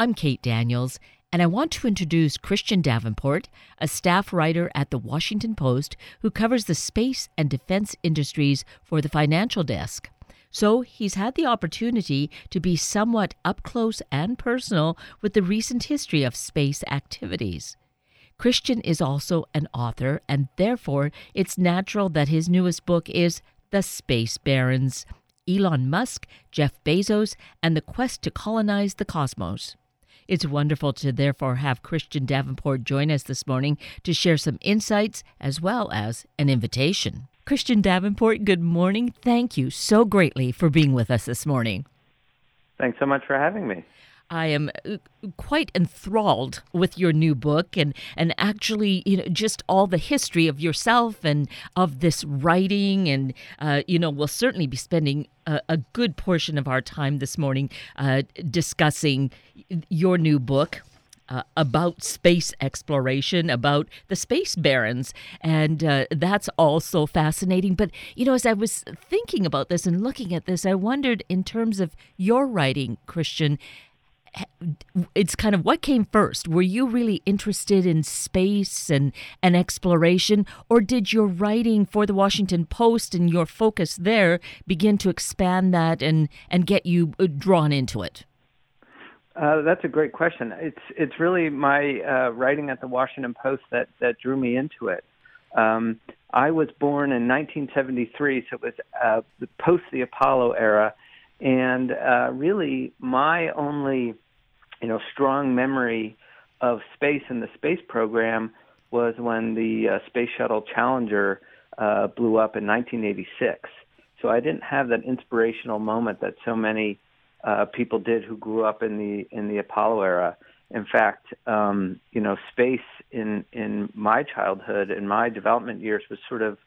I'm Kate Daniels, and I want to introduce Christian Davenport, a staff writer at the Washington Post who covers the space and defense industries for the financial desk. So he's had the opportunity to be somewhat up close and personal with the recent history of space activities. Christian is also an author, and therefore it's natural that his newest book is The Space Barons Elon Musk, Jeff Bezos, and the quest to colonize the cosmos. It's wonderful to therefore have Christian Davenport join us this morning to share some insights as well as an invitation. Christian Davenport, good morning. Thank you so greatly for being with us this morning. Thanks so much for having me. I am uh, quite enthralled with your new book and and actually you know just all the history of yourself and of this writing and uh, you know we'll certainly be spending a, a, good portion of our time this morning uh, discussing your new book uh, about space exploration, about the space barons. And uh, that's also fascinating. But, you know, as I was thinking about this and looking at this, I wondered in terms of your writing, Christian, it's kind of what came first were you really interested in space and, and exploration or did your writing for the washington post and your focus there begin to expand that and, and get you uh, drawn into it uh, that's a great question. It's it's really my uh, writing at the Washington Post that that drew me into it. Um, I was born in 1973, so it was uh, post the Apollo era, and uh, really my only you know strong memory of space and the space program was when the uh, Space Shuttle Challenger uh, blew up in 1986. So I didn't have that inspirational moment that so many uh, people did who grew up in the in the Apollo era. In fact, um, you know, space in in my childhood and my development years was sort of,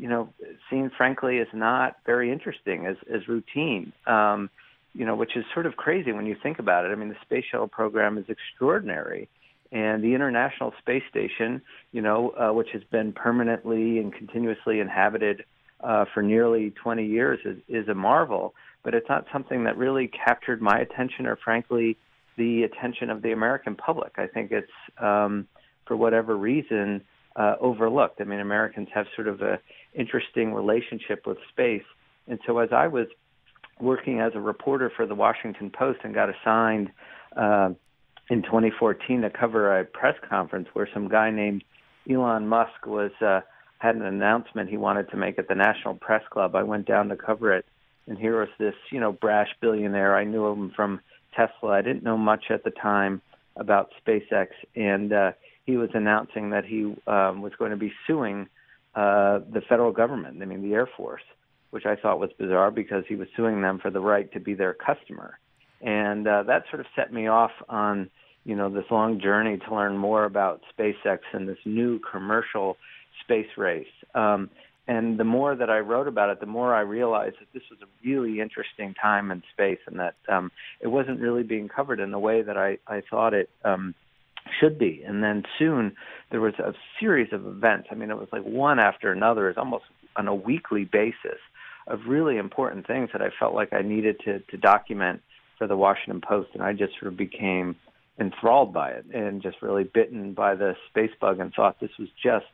you know, seen frankly as not very interesting, as as routine. Um, you know, which is sort of crazy when you think about it. I mean, the space shuttle program is extraordinary, and the International Space Station, you know, uh, which has been permanently and continuously inhabited uh, for nearly 20 years, is, is a marvel but it's not something that really captured my attention or, frankly, the attention of the American public. I think it's, um, for whatever reason, uh, overlooked. I mean, Americans have sort of a interesting relationship with space, and so as I was working as a reporter for the Washington Post and got assigned uh, in 2014 to cover a press conference where some guy named Elon Musk was uh, had an announcement he wanted to make at the National Press Club. I went down to cover it and here was this, you know, brash billionaire. I knew him from Tesla. I didn't know much at the time about SpaceX, and uh, he was announcing that he um, was going to be suing uh, the federal government. I mean, the Air Force, which I thought was bizarre because he was suing them for the right to be their customer, and uh, that sort of set me off on, you know, this long journey to learn more about SpaceX and this new commercial space race. Um, and the more that I wrote about it, the more I realized that this was a really interesting time in space, and that um, it wasn't really being covered in the way that I, I thought it um, should be. And then soon there was a series of events. I mean, it was like one after another, it's almost on a weekly basis of really important things that I felt like I needed to, to document for the Washington Post, and I just sort of became enthralled by it and just really bitten by the space bug and thought this was just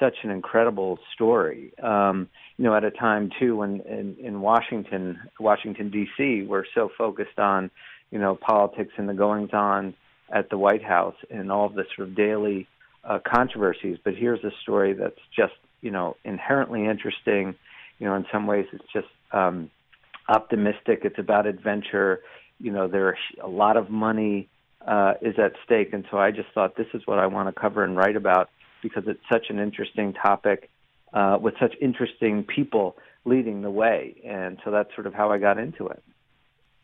such an incredible story. Um, you know, at a time too when in, in Washington, Washington D.C., we're so focused on, you know, politics and the goings on at the White House and all of the sort of daily uh, controversies. But here's a story that's just, you know, inherently interesting. You know, in some ways, it's just um, optimistic. It's about adventure. You know, there are a lot of money uh, is at stake, and so I just thought this is what I want to cover and write about because it's such an interesting topic uh, with such interesting people leading the way. And so that's sort of how I got into it.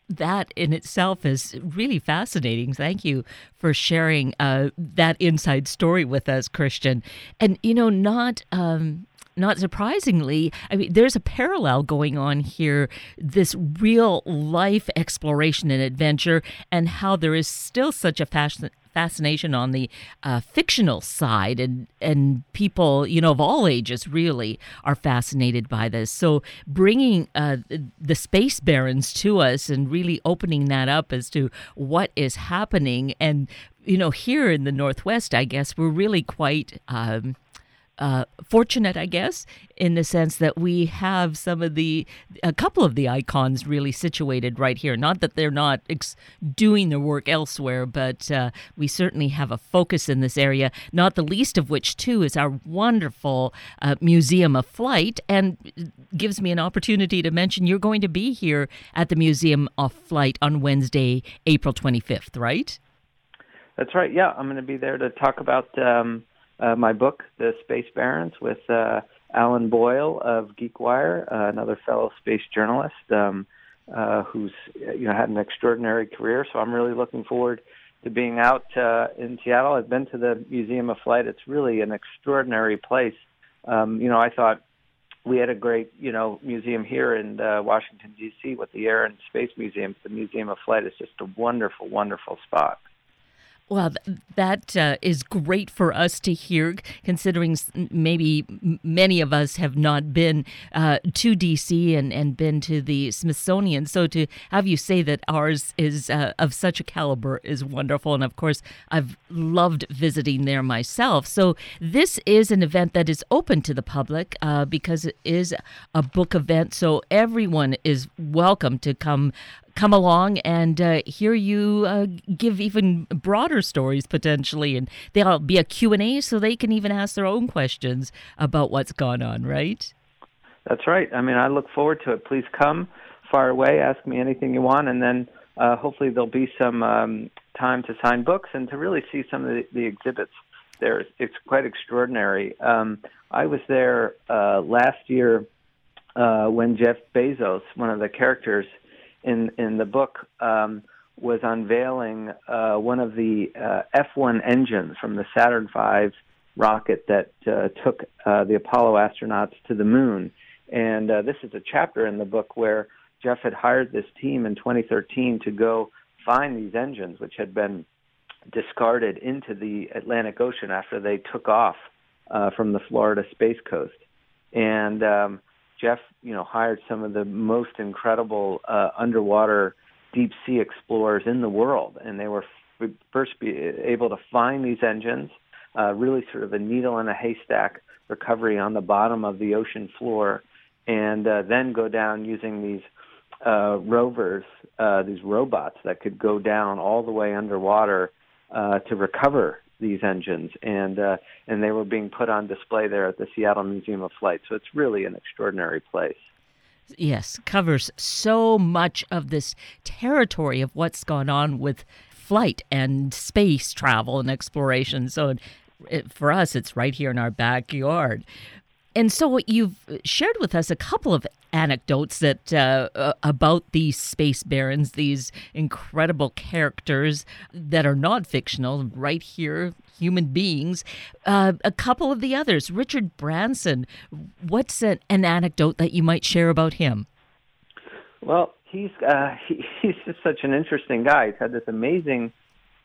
That in itself is really fascinating. Thank you for sharing uh, that inside story with us, Christian. And, you know, not. Um, not surprisingly, I mean, there's a parallel going on here this real life exploration and adventure, and how there is still such a fascination on the uh, fictional side, and and people, you know, of all ages, really are fascinated by this. So bringing uh, the space barons to us and really opening that up as to what is happening, and you know, here in the Northwest, I guess we're really quite. Um, uh, fortunate, I guess, in the sense that we have some of the, a couple of the icons really situated right here. Not that they're not ex- doing their work elsewhere, but uh, we certainly have a focus in this area, not the least of which, too, is our wonderful uh, Museum of Flight. And gives me an opportunity to mention you're going to be here at the Museum of Flight on Wednesday, April 25th, right? That's right. Yeah, I'm going to be there to talk about. Um uh, my book, The Space Barons, with uh, Alan Boyle of GeekWire, uh, another fellow space journalist um, uh, who's you know had an extraordinary career. So I'm really looking forward to being out uh, in Seattle. I've been to the Museum of Flight. It's really an extraordinary place. Um, you know, I thought we had a great, you know, museum here in uh, Washington D.C. with the Air and Space Museum. The Museum of Flight is just a wonderful, wonderful spot. Well, that uh, is great for us to hear, considering maybe many of us have not been uh, to DC and, and been to the Smithsonian. So to have you say that ours is uh, of such a caliber is wonderful. And of course, I've loved visiting there myself. So this is an event that is open to the public uh, because it is a book event. So everyone is welcome to come come along and uh, hear you uh, give even broader stories potentially. And there'll be a q&a so they can even ask their own questions about what's gone on right? That's right. I mean i look forward to it. Please come far away ask me anything you want and then uh, hopefully there'll be some um, time to sign books and to really see some of the, the exhibits there. It's quite extraordinary. Um, i was there uh, last year uh, when jeff bezos one of the characters in in the book um, was unveiling uh, one of the uh, F1 engines from the Saturn V rocket that uh, took uh, the Apollo astronauts to the moon. And uh, this is a chapter in the book where Jeff had hired this team in 2013 to go find these engines, which had been discarded into the Atlantic Ocean after they took off uh, from the Florida Space Coast. And um, Jeff, you know, hired some of the most incredible uh, underwater deep sea explorers in the world, and they were f- first be able to find these engines, uh, really sort of a needle in a haystack recovery on the bottom of the ocean floor, and uh, then go down using these uh, rovers, uh, these robots that could go down all the way underwater uh, to recover these engines, and uh, and they were being put on display there at the Seattle Museum of Flight. So it's really an extraordinary place. Yes, covers so much of this territory of what's gone on with flight and space travel and exploration. So it, for us, it's right here in our backyard. And so you've shared with us a couple of anecdotes that uh, uh, about these space barons, these incredible characters that are not fictional, right here, human beings. Uh, a couple of the others, Richard Branson. What's an, an, anecdote that you might share about him? Well, he's uh, he, he's just such an interesting guy. He's had this amazing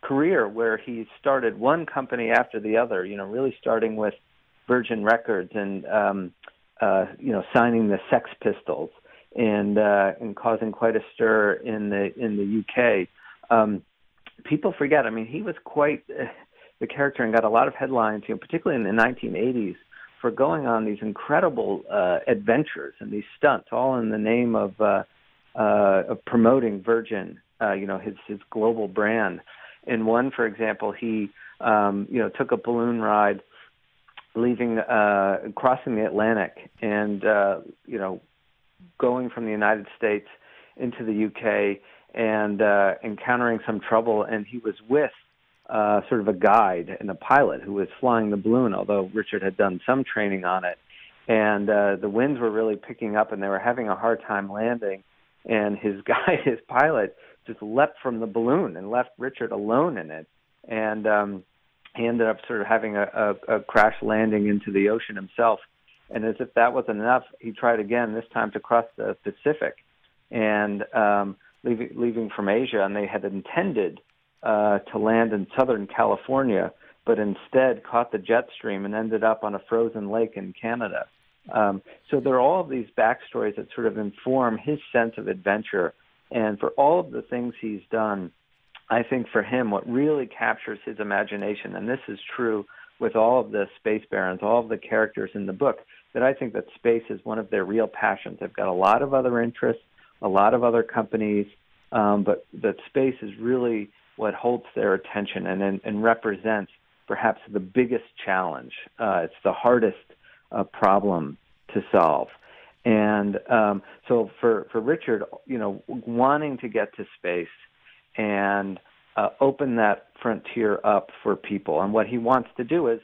career where he started one company after the other. You know, really starting with Virgin Records and um, uh, you know signing the Sex Pistols and uh, and causing quite a stir in the in the UK. Um, people forget. I mean, he was quite uh, the character and got a lot of headlines, you know, particularly in the 1980s, for going on these incredible uh, adventures and these stunts, all in the name of uh, uh, of promoting Virgin. Uh, you know, his his global brand. In one, for example, he um, you know took a balloon ride leaving, uh, crossing the Atlantic, and uh, you know, going from the United States into the UK and uh, encountering some trouble. And he was with uh, sort of a guide and a pilot who was flying the balloon, although Richard had done some training on it. And uh, the winds were really picking up, and they were having a hard time landing. And his guide, his pilot, just leapt from the balloon and left Richard alone in it. And um, he ended up sort of having a, a, a crash landing into the ocean himself. And as if that wasn't enough, he tried again, this time to cross the Pacific and um, leaving, leaving from Asia. And they had intended uh, to land in Southern California, but instead caught the jet stream and ended up on a frozen lake in Canada. Um, so there are all of these backstories that sort of inform his sense of adventure. And for all of the things he's done, I think for him, what really captures his imagination, and this is true with all of the space barons, all of the characters in the book, that I think that space is one of their real passions. They've got a lot of other interests, a lot of other companies, um, but that space is really what holds their attention and, and, and represents perhaps the biggest challenge. Uh, it's the hardest uh, problem to solve. And um, so for, for Richard, you know, wanting to get to space and uh, open that frontier up for people. And what he wants to do is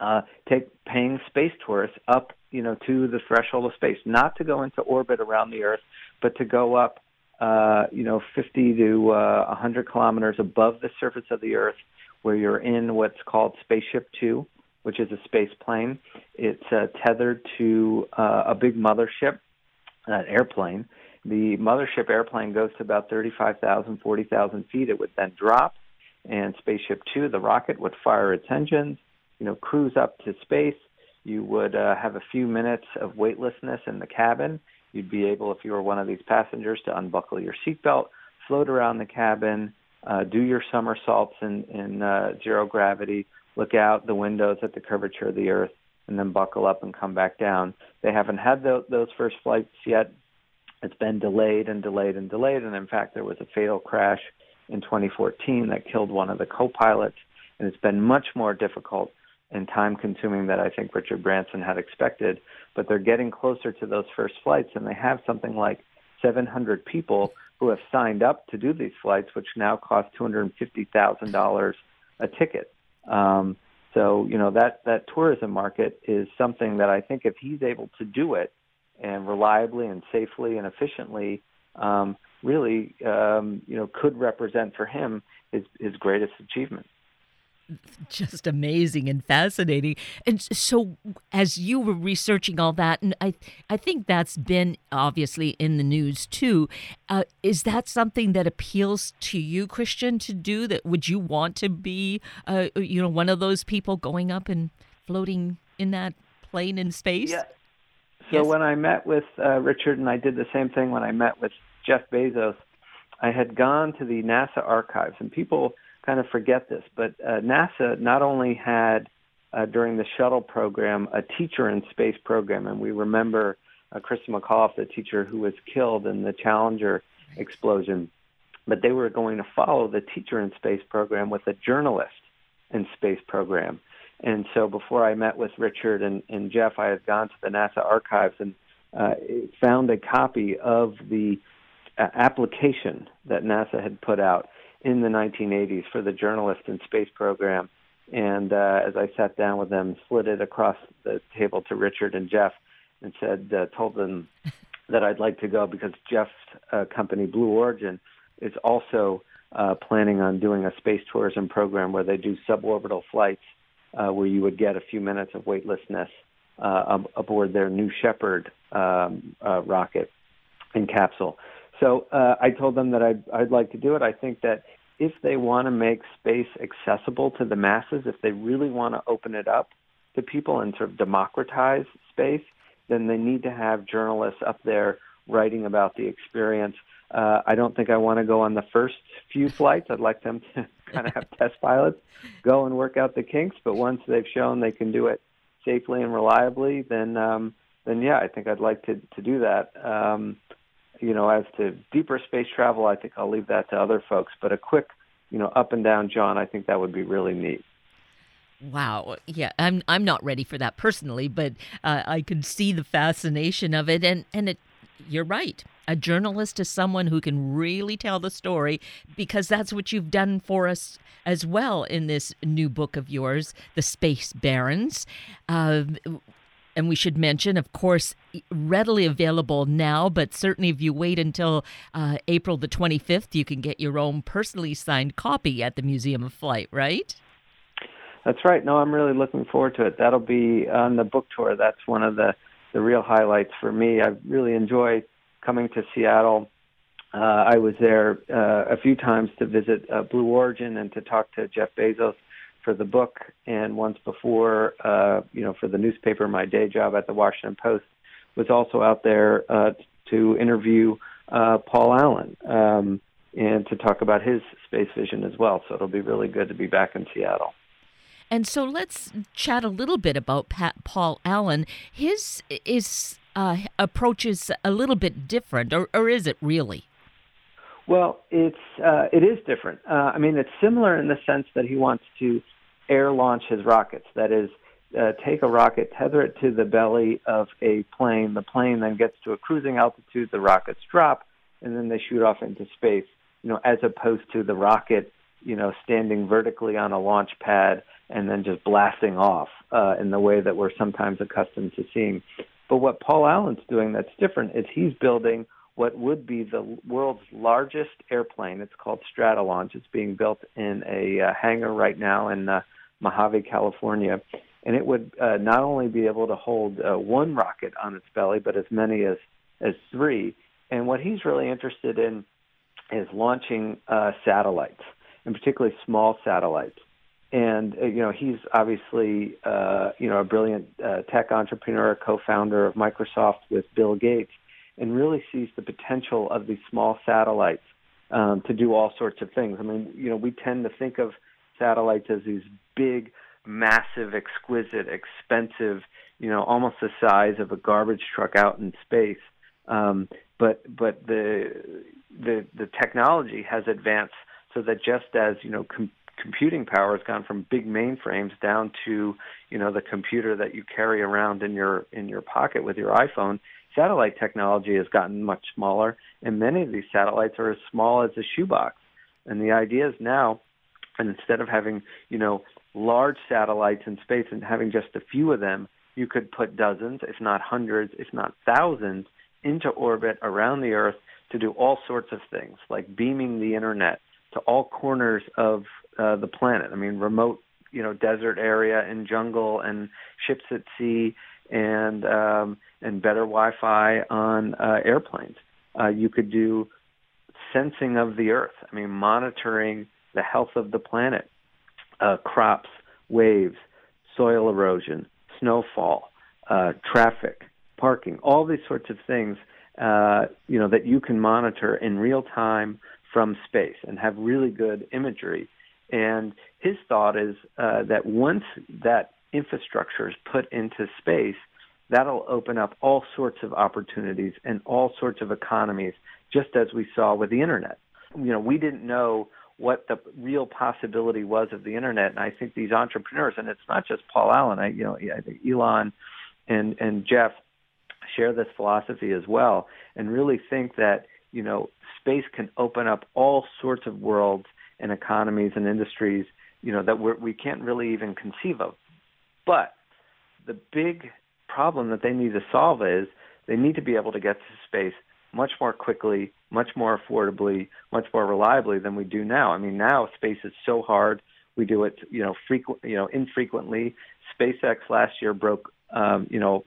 uh, take paying space tourists up, you know, to the threshold of space, not to go into orbit around the Earth, but to go up, uh, you know, 50 to uh, 100 kilometers above the surface of the Earth, where you're in what's called Spaceship Two, which is a space plane. It's uh, tethered to uh, a big mothership, an airplane. The mothership airplane goes to about 35,000, 40,000 feet. It would then drop, and Spaceship Two, the rocket, would fire its engines, you know, cruise up to space. You would uh, have a few minutes of weightlessness in the cabin. You'd be able, if you were one of these passengers, to unbuckle your seatbelt, float around the cabin, uh, do your somersaults in, in uh, zero gravity, look out the windows at the curvature of the Earth, and then buckle up and come back down. They haven't had the, those first flights yet. It's been delayed and delayed and delayed, and in fact, there was a fatal crash in 2014 that killed one of the co-pilots, and it's been much more difficult and time consuming than I think Richard Branson had expected. But they're getting closer to those first flights, and they have something like 700 people who have signed up to do these flights, which now cost $250,000 a ticket. Um, so you know that that tourism market is something that I think if he's able to do it and reliably and safely and efficiently, um, really um, you know could represent for him his his greatest achievement just amazing and fascinating. And so, as you were researching all that, and I, I think that's been obviously in the news too. Uh, is that something that appeals to you, Christian, to do? That would you want to be, uh, you know, one of those people going up and floating in that plane in space? Yeah. So yes. when I met with uh, Richard, and I did the same thing when I met with Jeff Bezos, I had gone to the NASA archives, and people kind of forget this, but uh, NASA not only had uh, during the shuttle program a teacher in space program, and we remember uh, Christa McAuliffe, the teacher who was killed in the Challenger explosion, but they were going to follow the teacher in space program with a journalist in space program. And so before I met with Richard and, and Jeff, I had gone to the NASA archives and uh, found a copy of the uh, application that NASA had put out in the 1980s for the Journalist in Space program. And uh, as I sat down with them, slid it across the table to Richard and Jeff, and said, uh, told them that I'd like to go because Jeff's uh, company, Blue Origin, is also uh, planning on doing a space tourism program where they do suborbital flights, uh, where you would get a few minutes of weightlessness uh, aboard their New Shepard um, uh, rocket and capsule. So uh, I told them that I'd, I'd like to do it. I think that if they want to make space accessible to the masses, if they really want to open it up to people and sort of democratize space, then they need to have journalists up there writing about the experience. Uh, I don't think I want to go on the first few flights. I'd like them to kind of have test pilots go and work out the kinks. But once they've shown they can do it safely and reliably, then um, then yeah, I think I'd like to to do that. Um, you know, as to deeper space travel, I think I'll leave that to other folks. But a quick, you know, up and down John, I think that would be really neat. Wow. Yeah, I'm I'm not ready for that personally, but uh, I could see the fascination of it, and and it. You're right. A journalist is someone who can really tell the story because that's what you've done for us as well in this new book of yours, The Space Barons. Uh, and we should mention, of course, readily available now, but certainly if you wait until uh, April the 25th, you can get your own personally signed copy at the Museum of Flight, right? That's right. No, I'm really looking forward to it. That'll be on the book tour. That's one of the the real highlights for me. I really enjoy coming to Seattle. Uh, I was there uh, a few times to visit uh, Blue Origin and to talk to Jeff Bezos for the book, and once before, uh, you know, for the newspaper, my day job at the Washington Post was also out there uh, to interview uh, Paul Allen um, and to talk about his space vision as well. So it'll be really good to be back in Seattle. And so let's chat a little bit about Pat, Paul Allen. His is uh, approach is a little bit different, or, or is it really? Well, it's uh, it is different. Uh, I mean, it's similar in the sense that he wants to air launch his rockets. That is, uh, take a rocket, tether it to the belly of a plane. The plane then gets to a cruising altitude. The rockets drop, and then they shoot off into space. You know, as opposed to the rocket, you know, standing vertically on a launch pad and then just blasting off uh, in the way that we're sometimes accustomed to seeing. But what Paul Allen's doing that's different is he's building what would be the world's largest airplane. It's called Stratolaunch. It's being built in a uh, hangar right now in uh, Mojave, California. And it would uh, not only be able to hold uh, one rocket on its belly, but as many as, as three. And what he's really interested in is launching uh, satellites, and particularly small satellites and uh, you know he's obviously uh, you know a brilliant uh, tech entrepreneur, co-founder of Microsoft with Bill Gates, and really sees the potential of these small satellites um, to do all sorts of things. I mean, you know, we tend to think of satellites as these big, massive, exquisite, expensive, you know, almost the size of a garbage truck out in space. Um, but but the the the technology has advanced so that just as you know com- computing power has gone from big mainframes down to you know the computer that you carry around in your in your pocket with your iPhone. Satellite technology has gotten much smaller, and many of these satellites are as small as a shoebox. And the idea is now, and instead of having you know large satellites in space and having just a few of them, you could put dozens, if not hundreds, if not thousands, into orbit around the Earth to do all sorts of things, like beaming the internet to all corners of uh, the planet. I mean, remote, you know, desert area and jungle and ships at sea and um, and better Wi-Fi on uh, airplanes. Uh, you could do sensing of the Earth. I mean, monitoring the health of the planet, uh, crops, waves, soil erosion, snowfall, uh, traffic, parking, all these sorts of things. Uh, you know that you can monitor in real time from space and have really good imagery and his thought is uh, that once that infrastructure is put into space, that'll open up all sorts of opportunities and all sorts of economies, just as we saw with the internet. You know, we didn't know what the real possibility was of the internet, and I think these entrepreneurs, and it's not just Paul Allen. I, you know, I think Elon and and Jeff share this philosophy as well, and really think that you know space can open up all sorts of worlds and economies and industries, you know, that we're, we can't really even conceive of. But the big problem that they need to solve is they need to be able to get to space much more quickly, much more affordably, much more reliably than we do now. I mean, now space is so hard. We do it, you know, frequent, you know, infrequently. SpaceX last year broke, um, you know,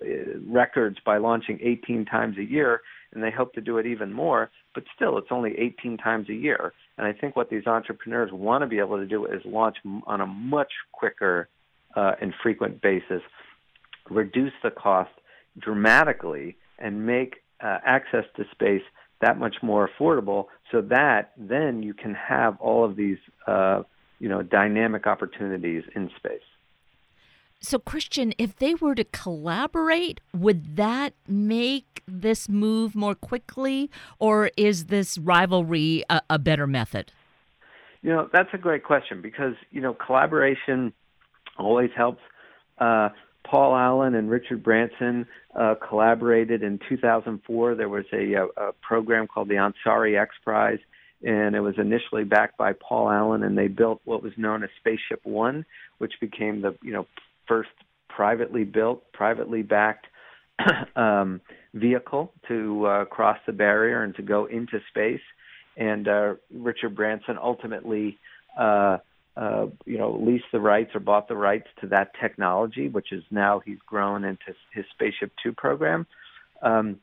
records by launching 18 times a year, and they hope to do it even more. But still, it's only 18 times a year. And I think what these entrepreneurs want to be able to do is launch on a much quicker uh, and frequent basis, reduce the cost dramatically, and make uh, access to space that much more affordable so that then you can have all of these uh, you know dynamic opportunities in space. So, Christian, if they were to collaborate, would that make this move more quickly, or is this rivalry a, a better method? You know, that's a great question because, you know, collaboration always helps. Uh, Paul Allen and Richard Branson uh, collaborated in 2004. There was a, a, a program called the Ansari X Prize, and it was initially backed by Paul Allen, and they built what was known as Spaceship One, which became the you know first privately built, privately backed um, vehicle to uh, cross the barrier and to go into space. And uh, Richard Branson ultimately uh, uh, you know, leased the rights or bought the rights to that technology, which is now he's grown into his Spaceship Two program. Um,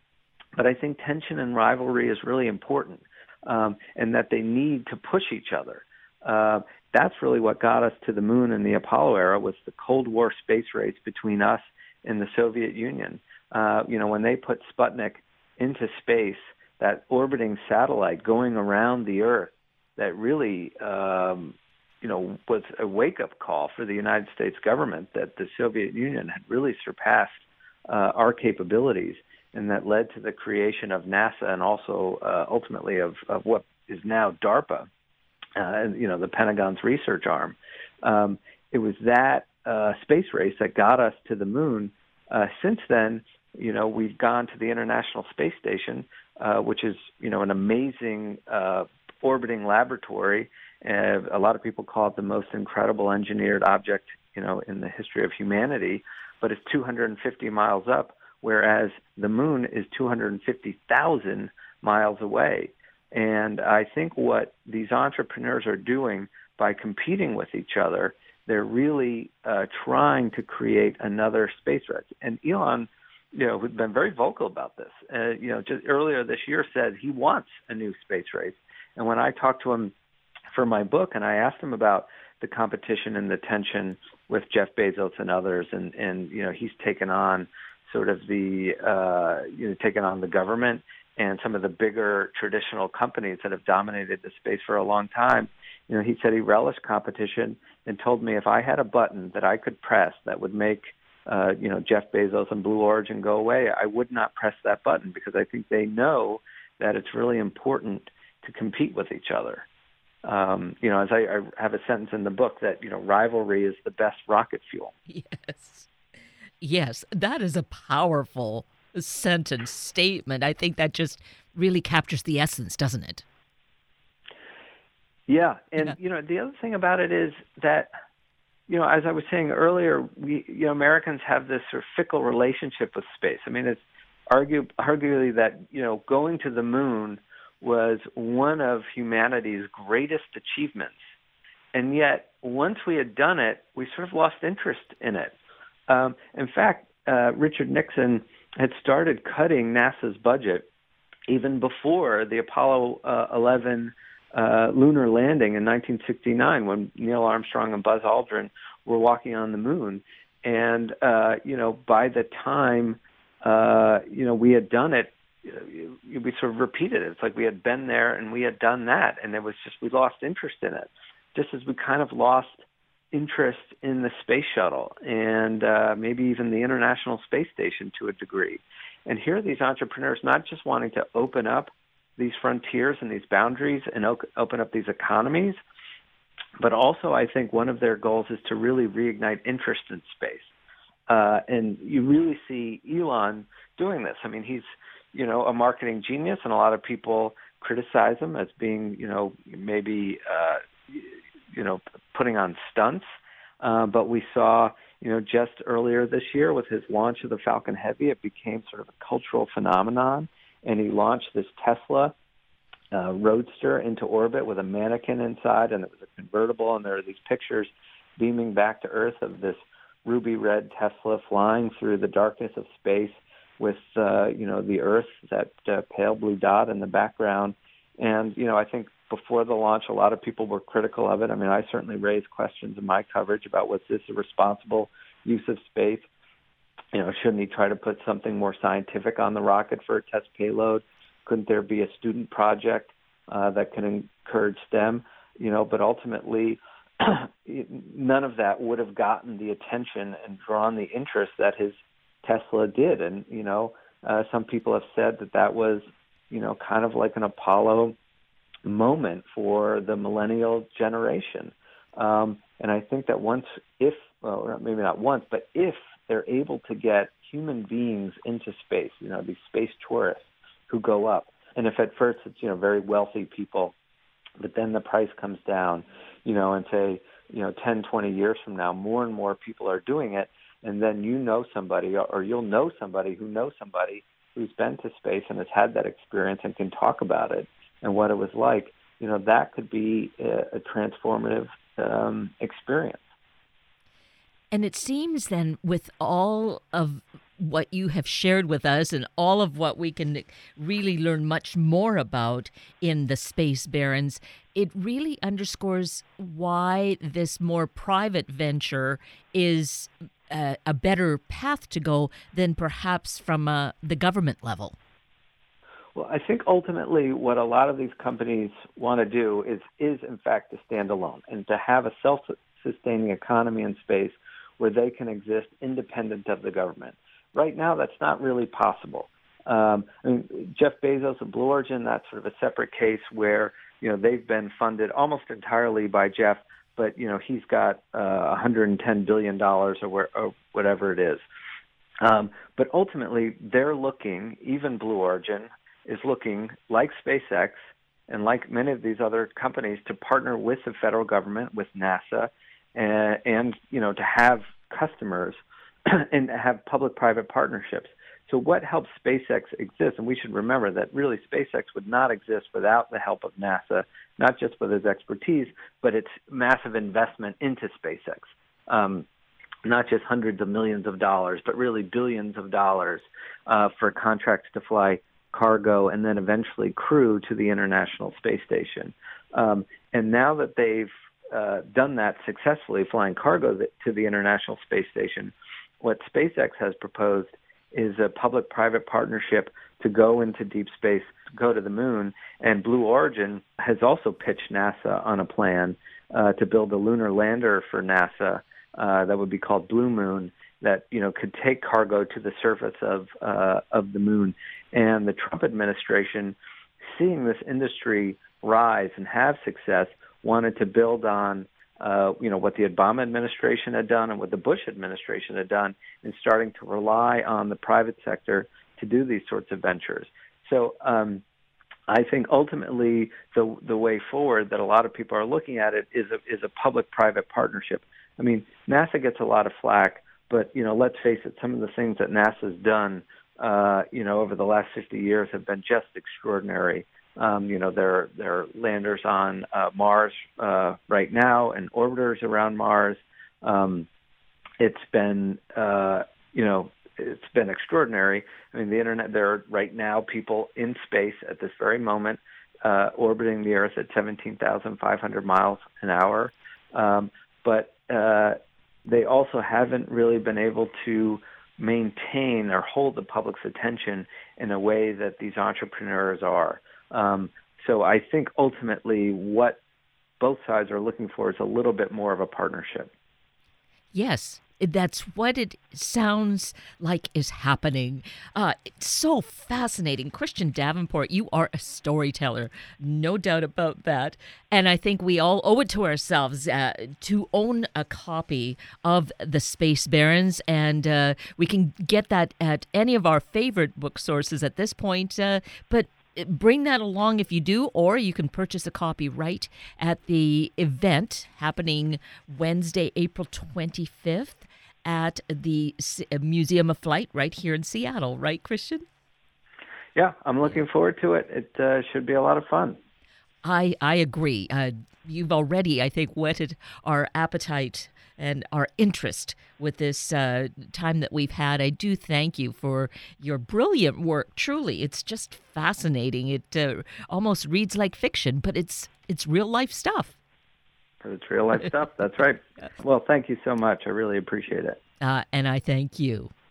but I think tension and rivalry is really important, um, and that they need to push each other. Uh, that's really what got us to the moon in the Apollo era was the Cold War space race between us and the Soviet Union. Uh, you know, when they put Sputnik into space, that orbiting satellite going around the Earth, that really, um, you know, was a wake-up call for the United States government that the Soviet Union had really surpassed uh, our capabilities, and that led to the creation of NASA and also uh, ultimately of, of what is now DARPA, uh, you know, the Pentagon's research arm. Um, it was that uh, space race that got us to the moon. Uh, since then, you know, we've gone to the International Space Station, uh, which is, you know, an amazing uh, orbiting laboratory. Uh, a lot of people call it the most incredible engineered object, you know, in the history of humanity. But it's 250 miles up, whereas the moon is 250,000 miles away. And I think what these entrepreneurs are doing by competing with each other, they're really uh, trying to create another space race. And Elon, you know, who's been very vocal about this, uh, you know, just earlier this year said he wants a new space race. And when I talked to him for my book, and I asked him about the competition and the tension with Jeff Bezos and others, and and you know, he's taken on sort of the uh, you know taken on the government and some of the bigger traditional companies that have dominated the space for a long time. You know, he said he relished competition and told me if I had a button that I could press that would make uh, you know Jeff Bezos and Blue Origin go away, I would not press that button because I think they know that it's really important to compete with each other. Um, you know, as I, I have a sentence in the book that you know rivalry is the best rocket fuel. Yes, yes, that is a powerful sentence statement. I think that just really captures the essence, doesn't it? Yeah, and yeah. you know the other thing about it is that you know as I was saying earlier, we you know Americans have this sort of fickle relationship with space. I mean, it's argue arguably that you know going to the moon was one of humanity's greatest achievements, and yet once we had done it, we sort of lost interest in it. Um, in fact, uh, Richard Nixon had started cutting NASA's budget even before the Apollo uh, 11 uh, lunar landing in 1969 when Neil Armstrong and Buzz Aldrin were walking on the moon. And, uh, you know, by the time, uh, you know, we had done it, we sort of repeated it. It's like we had been there and we had done that. And it was just, we lost interest in it. Just as we kind of lost interest in the space shuttle and uh, maybe even the International Space Station to a degree. And here are these entrepreneurs not just wanting to open up these frontiers and these boundaries and o- open up these economies, but also I think one of their goals is to really reignite interest in space. Uh, and you really see Elon doing this. I mean, he's you know a marketing genius, and a lot of people criticize him as being you know maybe uh, you know putting on stunts. Uh, but we saw, you know, just earlier this year with his launch of the Falcon Heavy, it became sort of a cultural phenomenon, and he launched this Tesla uh, Roadster into orbit with a mannequin inside, and it was a convertible, and there are these pictures beaming back to Earth of this ruby red Tesla flying through the darkness of space with, uh, you know, the Earth, that uh, pale blue dot in the background. And, you know, I think before the launch, a lot of people were critical of it. I mean, I certainly raised questions in my coverage about was this a responsible use of space? You know, shouldn't he try to put something more scientific on the rocket for a test payload? Couldn't there be a student project uh, that can encourage STEM? You know, but ultimately, none of that would have gotten the attention and drawn the interest that his Tesla did. And you know, uh, some people have said that that was, you know, kind of like an Apollo moment for the millennial generation. Um, and I think that once, if, well, maybe not once, but if they're able to get human beings into space, you know, these space tourists who go up, and if at first it's, you know, very wealthy people, but then the price comes down, you know, and say, you know, 10, 20 years from now, more and more people are doing it, and then you know somebody, or you'll know somebody who knows somebody who's been to space and has had that experience and can talk about it and what it was like, you know, that could be a, a transformative um, experience. And it seems then, with all of what you have shared with us and all of what we can really learn much more about in the Space Barons, it really underscores why this more private venture is a, a better path to go than perhaps from uh, the government level. Well, I think ultimately what a lot of these companies want to do is is in fact to stand alone and to have a self-sustaining economy in space where they can exist independent of the government. Right now, that's not really possible. Um, I mean, Jeff Bezos and Blue Origin, that's sort of a separate case where you know they've been funded almost entirely by Jeff, but you know he's got uh, 110 billion dollars or, where, or whatever it is. Um, but ultimately, they're looking. Even Blue Origin is looking, like SpaceX and like many of these other companies, to partner with the federal government, with NASA, and, and you know to have customers and have public-private partnerships. So what helps SpaceX exist? And we should remember that really SpaceX would not exist without the help of NASA, not just with its expertise, but its massive investment into SpaceX. Um, not just hundreds of millions of dollars, but really billions of dollars uh, for contracts to fly cargo and then eventually crew to the International Space Station. Um, and now that they've uh, done that successfully, flying cargo to the International Space Station, what SpaceX has proposed is a public-private partnership to go into deep space, go to the moon. And Blue Origin has also pitched NASA on a plan uh, to build a lunar lander for NASA uh, that would be called Blue Moon that you know could take cargo to the surface of uh, of the moon. And the Trump administration, seeing this industry rise and have success, wanted to build on uh, you know, what the Obama administration had done and what the Bush administration had done in starting to rely on the private sector to do these sorts of ventures. So um, I think ultimately the the way forward that a lot of people are looking at it is a is a public-private partnership. I mean, NASA gets a lot of flack, but you know, let's face it, some of the things that NASA's done, uh, you know, over the last 50 years have been just extraordinary. Um, you know, there there are landers on uh, Mars uh, right now and orbiters around Mars. Um, it's been uh, you know it's been extraordinary. I mean, the internet. There are right now people in space at this very moment uh, orbiting the Earth at 17,500 miles an hour, um, but uh, they also haven't really been able to maintain or hold the public's attention in a way that these entrepreneurs are. Um, so I think ultimately what both sides are looking for is a little bit more of a partnership. Yes, that's what it sounds like is happening. Uh, it's so fascinating. Christian Davenport, you are a storyteller, no doubt about that. And I think we all owe it to ourselves uh, to own a copy of The Space Barons. And uh, we can get that at any of our favorite book sources at this point. Uh, but bring that along if you do, or you can purchase a copy right at the event happening Wednesday, April 25th at the uh, Museum of Flight right here in Seattle, right, Christian? Yeah, I'm looking forward to it. It uh, should be a lot of fun. I I agree. Uh, you've already, I think, whetted our appetite and our interest with this uh, time that we've had. I do thank you for your brilliant work. Truly, it's just fascinating. It uh, almost reads like fiction, but it's it's real life stuff. It's real life stuff. That's right. Well, thank you so much. I really appreciate it. Uh, and I thank you.